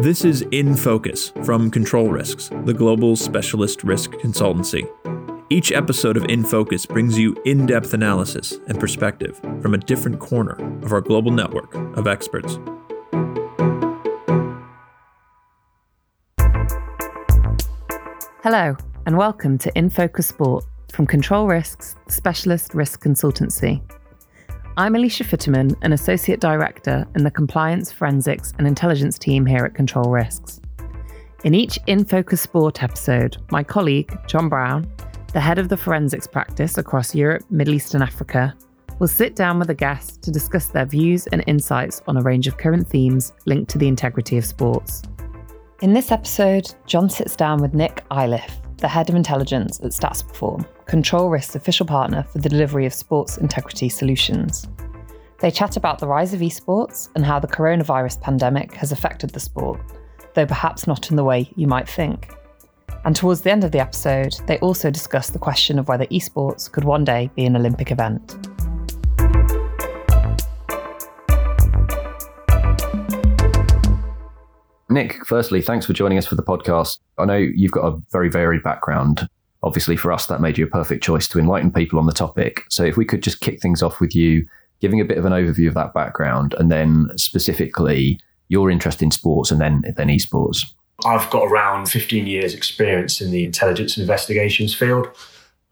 This is In Focus from Control Risks, the global specialist risk consultancy. Each episode of In Focus brings you in depth analysis and perspective from a different corner of our global network of experts. Hello, and welcome to In Focus Sport from Control Risks, specialist risk consultancy. I'm Alicia Futterman, an Associate Director in the Compliance, Forensics and Intelligence team here at Control Risks. In each In Focus Sport episode, my colleague, John Brown, the head of the forensics practice across Europe, Middle East, and Africa, will sit down with a guest to discuss their views and insights on a range of current themes linked to the integrity of sports. In this episode, John sits down with Nick Iliff, the head of intelligence at StatsPerform, Control Risk's official partner for the delivery of sports integrity solutions. They chat about the rise of esports and how the coronavirus pandemic has affected the sport, though perhaps not in the way you might think. And towards the end of the episode, they also discuss the question of whether esports could one day be an Olympic event. Nick, firstly, thanks for joining us for the podcast. I know you've got a very varied background. Obviously, for us, that made you a perfect choice to enlighten people on the topic. So, if we could just kick things off with you giving a bit of an overview of that background and then specifically your interest in sports and then, then esports. I've got around 15 years' experience in the intelligence investigations field.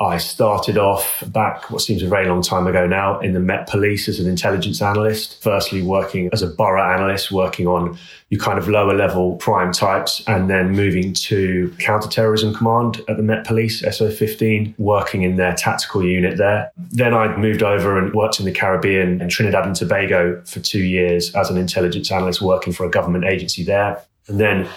I started off back what seems a very long time ago now in the Met Police as an intelligence analyst. Firstly, working as a borough analyst, working on your kind of lower level crime types, and then moving to counterterrorism command at the Met Police, SO15, working in their tactical unit there. Then I moved over and worked in the Caribbean and Trinidad and Tobago for two years as an intelligence analyst, working for a government agency there. And then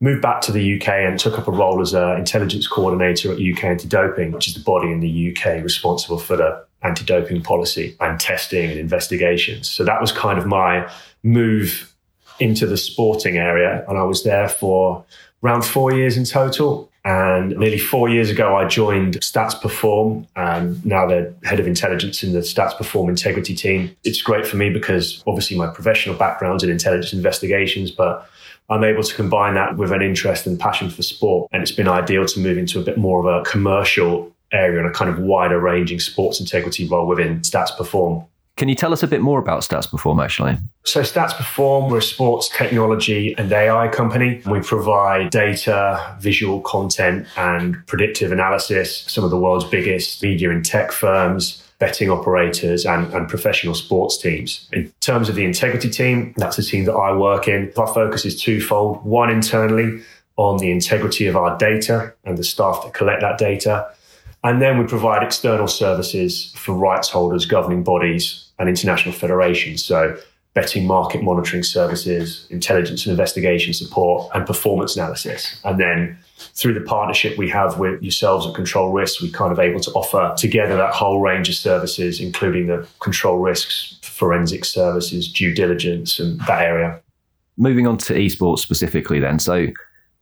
moved back to the UK and took up a role as an intelligence coordinator at UK Anti-Doping, which is the body in the UK responsible for the anti-doping policy and testing and investigations. So that was kind of my move into the sporting area. And I was there for around four years in total. And nearly four years ago, I joined Stats Perform, and now the head of intelligence in the Stats Perform integrity team. It's great for me because obviously my professional background's in intelligence investigations, but I'm able to combine that with an interest and passion for sport. And it's been ideal to move into a bit more of a commercial area and a kind of wider ranging sports integrity role within Stats Perform. Can you tell us a bit more about Stats Perform actually? So Stats Perform, we're a sports technology and AI company. We provide data, visual content and predictive analysis, some of the world's biggest media and tech firms betting operators and, and professional sports teams. In terms of the integrity team, that's the team that I work in. Our focus is twofold. One, internally on the integrity of our data and the staff that collect that data. And then we provide external services for rights holders, governing bodies, and international federations. So betting market monitoring services, intelligence and investigation support, and performance analysis. And then through the partnership we have with yourselves at Control Risks, we're kind of able to offer together that whole range of services, including the control risks, forensic services, due diligence, and that area. Moving on to esports specifically, then. So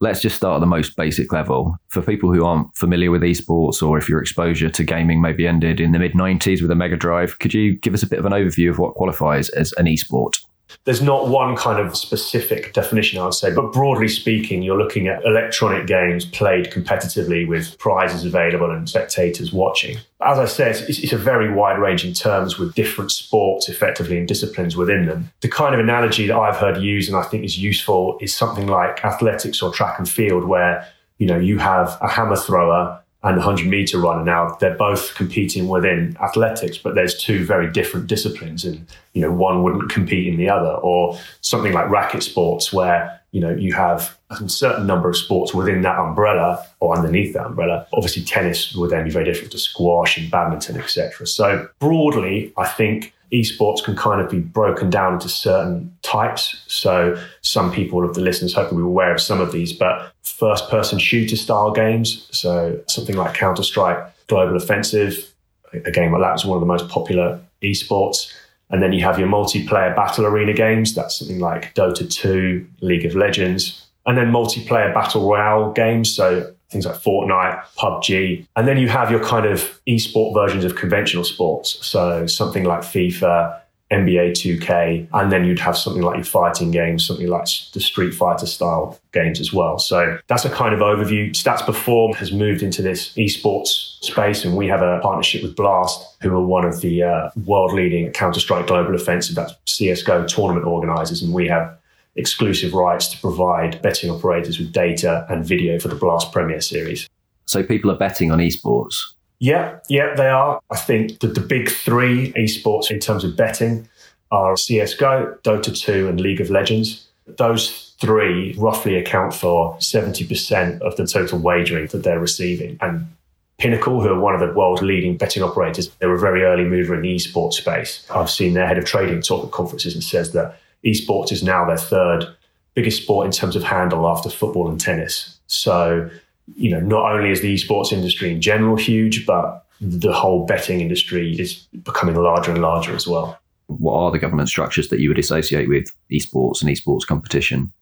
let's just start at the most basic level. For people who aren't familiar with esports, or if your exposure to gaming maybe ended in the mid 90s with a Mega Drive, could you give us a bit of an overview of what qualifies as an esport? There's not one kind of specific definition, I would say, but broadly speaking, you're looking at electronic games played competitively with prizes available and spectators watching. As I said, it's, it's a very wide range in terms with different sports effectively and disciplines within them. The kind of analogy that I've heard used and I think is useful is something like athletics or track and field, where you know you have a hammer thrower and 100 meter runner. Now they're both competing within athletics, but there's two very different disciplines, and you know one wouldn't compete in the other. Or something like racket sports, where you know you have a certain number of sports within that umbrella or underneath that umbrella. Obviously, tennis would then be very different to squash and badminton, etc. So broadly, I think esports can kind of be broken down into certain types. So some people of the listeners hopefully will be aware of some of these, but first person shooter style games. So something like Counter Strike Global Offensive, a game like that is one of the most popular esports. And then you have your multiplayer battle arena games. That's something like Dota 2, League of Legends. And then multiplayer battle royale games. So things like Fortnite, PUBG. And then you have your kind of esport versions of conventional sports. So something like FIFA, NBA 2K, and then you'd have something like your fighting games, something like the Street Fighter style games as well. So that's a kind of overview. Stats Perform has moved into this esports space, and we have a partnership with Blast, who are one of the uh, world leading Counter Strike Global Offensive, that's CSGO tournament organizers, and we have exclusive rights to provide betting operators with data and video for the Blast Premier Series. So people are betting on esports. Yeah, yeah, they are. I think that the big three esports in terms of betting are CSGO, Dota 2, and League of Legends. Those three roughly account for 70% of the total wagering that they're receiving. And Pinnacle, who are one of the world's leading betting operators, they're a very early mover in the esports space. I've seen their head of trading talk at conferences and says that esports is now their third biggest sport in terms of handle after football and tennis. So you know, not only is the esports industry in general huge, but the whole betting industry is becoming larger and larger as well. What are the government structures that you would associate with esports and esports competition?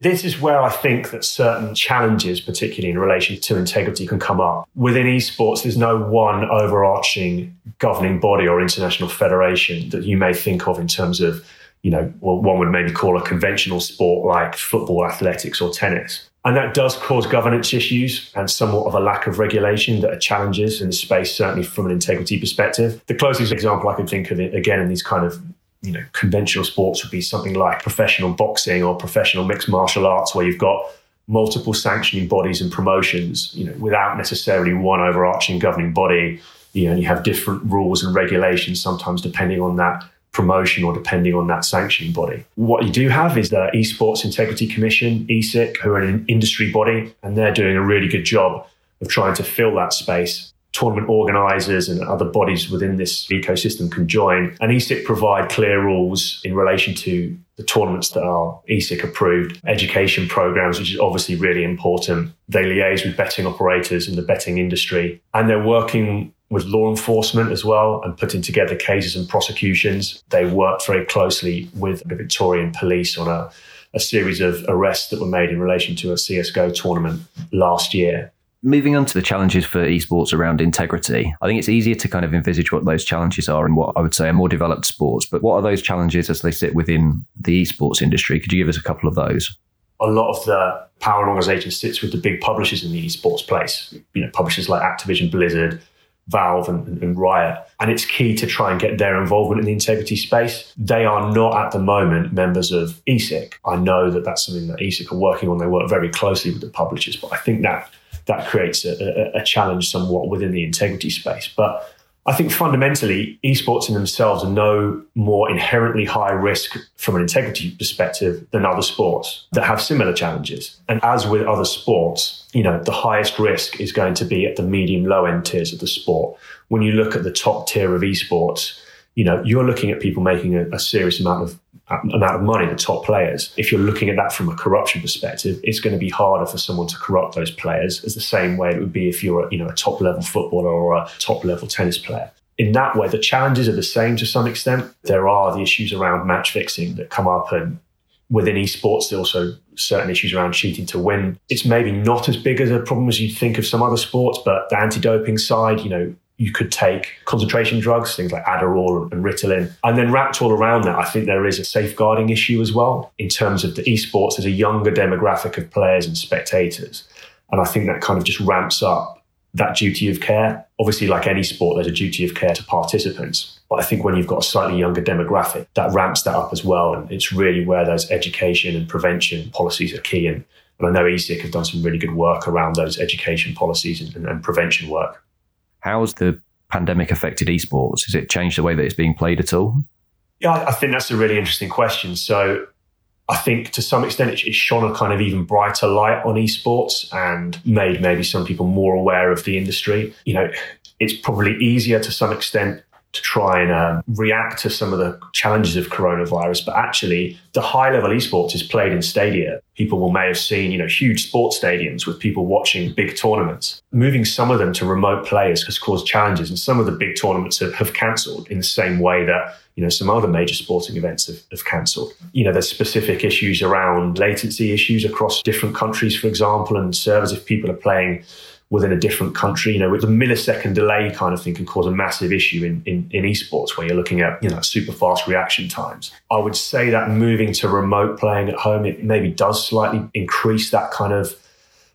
This is where I think that certain challenges, particularly in relation to integrity, can come up. Within esports, there's no one overarching governing body or international federation that you may think of in terms of, you know, what one would maybe call a conventional sport like football, athletics, or tennis. And that does cause governance issues and somewhat of a lack of regulation that are challenges in the space, certainly from an integrity perspective. The closest example I can think of it, again, in these kind of you know, conventional sports would be something like professional boxing or professional mixed martial arts, where you've got multiple sanctioning bodies and promotions, you know, without necessarily one overarching governing body. You know, you have different rules and regulations, sometimes depending on that promotion or depending on that sanctioning body. What you do have is the Esports Integrity Commission, ESIC, who are an industry body, and they're doing a really good job of trying to fill that space. Tournament organizers and other bodies within this ecosystem can join. And ESIC provide clear rules in relation to the tournaments that are ESIC approved, education programs, which is obviously really important. They liaise with betting operators and the betting industry, and they're working with law enforcement as well and putting together cases and prosecutions. They worked very closely with the Victorian police on a, a series of arrests that were made in relation to a CSGO tournament last year. Moving on to the challenges for esports around integrity, I think it's easier to kind of envisage what those challenges are in what I would say are more developed sports. But what are those challenges as they sit within the esports industry? Could you give us a couple of those? a lot of the power and organization sits with the big publishers in the esports place. You know, publishers like Activision Blizzard, Valve and, and, Riot. And it's key to try and get their involvement in the integrity space. They are not at the moment members of ESIC. I know that that's something that ESIC are working on. They work very closely with the publishers, but I think that that creates a, a, a challenge somewhat within the integrity space. But I think fundamentally, esports in themselves are no more inherently high risk from an integrity perspective than other sports that have similar challenges. And as with other sports, you know, the highest risk is going to be at the medium low end tiers of the sport. When you look at the top tier of esports, you know, you're looking at people making a, a serious amount of amount of money, the top players. If you're looking at that from a corruption perspective, it's going to be harder for someone to corrupt those players as the same way it would be if you're you know, a top level footballer or a top level tennis player. In that way, the challenges are the same to some extent. There are the issues around match fixing that come up and within esports, there's also certain issues around cheating to win. It's maybe not as big as a problem as you'd think of some other sports, but the anti-doping side, you know, you could take concentration drugs, things like Adderall and Ritalin. And then wrapped all around that, I think there is a safeguarding issue as well in terms of the esports. There's a younger demographic of players and spectators. And I think that kind of just ramps up that duty of care. Obviously, like any sport, there's a duty of care to participants. But I think when you've got a slightly younger demographic, that ramps that up as well. And it's really where those education and prevention policies are key. And, and I know ESIC have done some really good work around those education policies and, and prevention work. How's the pandemic affected esports? Has it changed the way that it's being played at all? Yeah, I think that's a really interesting question. So I think to some extent it's shone a kind of even brighter light on esports and made maybe some people more aware of the industry. You know, it's probably easier to some extent to try and um, react to some of the challenges of coronavirus. But actually, the high level esports is played in stadia. People will may have seen, you know, huge sports stadiums with people watching big tournaments. Moving some of them to remote players has caused challenges, and some of the big tournaments have, have cancelled in the same way that you know some other major sporting events have, have cancelled. You know, there's specific issues around latency issues across different countries, for example, and servers if people are playing within a different country. You know, with a millisecond delay kind of thing can cause a massive issue in, in, in esports where you're looking at, you know, super fast reaction times. I would say that moving to remote playing at home, it maybe does slightly increase that kind of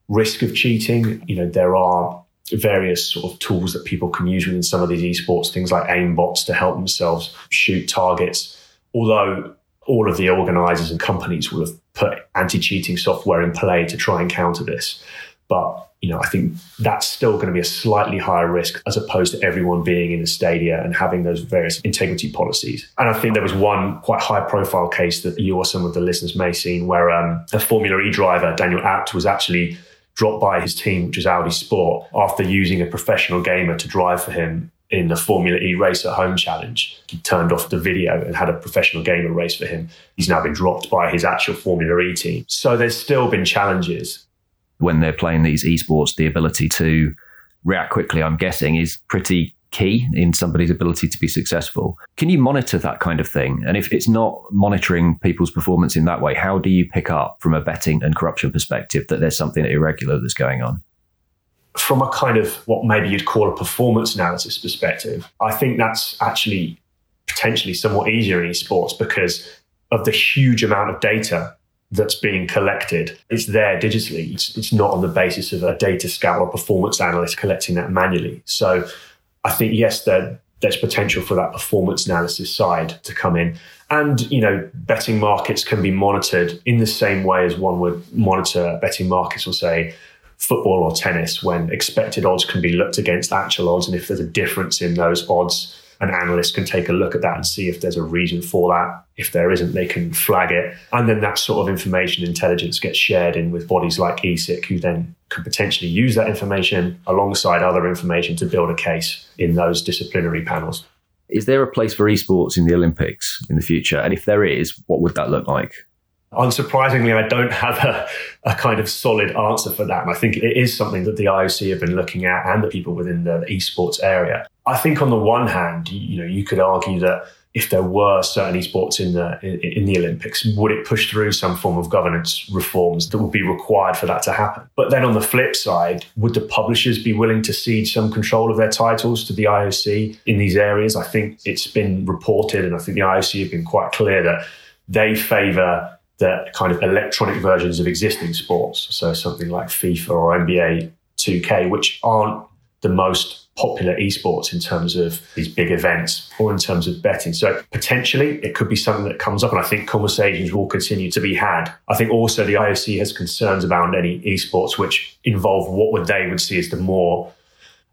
risk of cheating. You know, there are various sort of tools that people can use within some of these esports, things like aim bots to help themselves shoot targets. Although all of the organizers and companies will have put anti-cheating software in play to try and counter this. But you know, I think that's still going to be a slightly higher risk as opposed to everyone being in the stadia and having those various integrity policies. And I think there was one quite high profile case that you or some of the listeners may have seen where um, a Formula E driver, Daniel Abt, was actually dropped by his team, which is Audi Sport, after using a professional gamer to drive for him in the Formula E race at home challenge. He turned off the video and had a professional gamer race for him. He's now been dropped by his actual Formula E team. So there's still been challenges when they're playing these esports, the ability to react quickly, I'm guessing, is pretty key in somebody's ability to be successful. Can you monitor that kind of thing? And if it's not monitoring people's performance in that way, how do you pick up from a betting and corruption perspective that there's something irregular that's going on? From a kind of what maybe you'd call a performance analysis perspective, I think that's actually potentially somewhat easier in esports because of the huge amount of data that's being collected. It's there digitally. It's, it's not on the basis of a data scout or performance analyst collecting that manually. So I think, yes, there, there's potential for that performance analysis side to come in. And, you know, betting markets can be monitored in the same way as one would monitor betting markets or say football or tennis when expected odds can be looked against actual odds. And if there's a difference in those odds, an analyst can take a look at that and see if there's a reason for that. If there isn't, they can flag it. And then that sort of information intelligence gets shared in with bodies like ESIC, who then could potentially use that information alongside other information to build a case in those disciplinary panels. Is there a place for esports in the Olympics in the future? And if there is, what would that look like? Unsurprisingly, I don't have a, a kind of solid answer for that. And I think it is something that the IOC have been looking at and the people within the esports area. I think on the one hand, you know, you could argue that if there were certain esports in the in, in, the Olympics, would it push through some form of governance reforms that would be required for that to happen? But then on the flip side, would the publishers be willing to cede some control of their titles to the IOC in these areas? I think it's been reported, and I think the IOC have been quite clear that they favour the kind of electronic versions of existing sports, so something like FIFA or NBA 2K, which aren't the most popular esports in terms of these big events or in terms of betting. So potentially it could be something that comes up and I think conversations will continue to be had. I think also the IOC has concerns about any esports which involve what would they would see as the more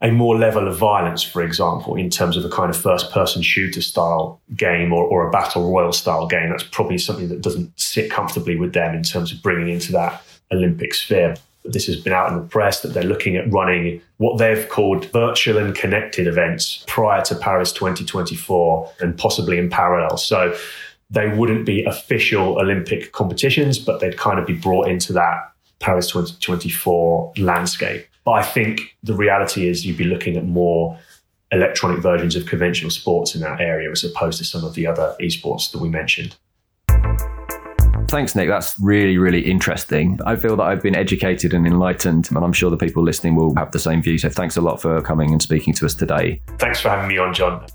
a more level of violence, for example, in terms of a kind of first person shooter style game or, or a battle royale style game. That's probably something that doesn't sit comfortably with them in terms of bringing into that Olympic sphere this has been out in the press that they're looking at running what they've called virtual and connected events prior to Paris 2024 and possibly in parallel. So they wouldn't be official Olympic competitions, but they'd kind of be brought into that Paris 2024 landscape. But I think the reality is you'd be looking at more electronic versions of conventional sports in that area as opposed to some of the other esports that we mentioned. Thanks, Nick. That's really, really interesting. I feel that I've been educated and enlightened, and I'm sure the people listening will have the same view. So thanks a lot for coming and speaking to us today. Thanks for having me on, John.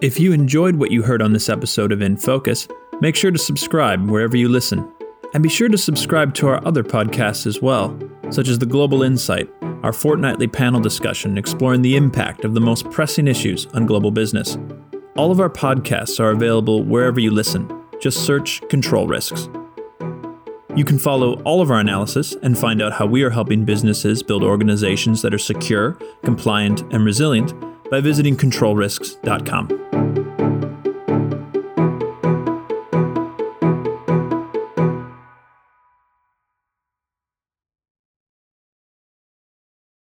If you enjoyed what you heard on this episode of In Focus, make sure to subscribe wherever you listen. And be sure to subscribe to our other podcasts as well, such as The Global Insight, our fortnightly panel discussion exploring the impact of the most pressing issues on global business. All of our podcasts are available wherever you listen. Just search Control Risks. You can follow all of our analysis and find out how we are helping businesses build organizations that are secure, compliant, and resilient by visiting controlrisks.com.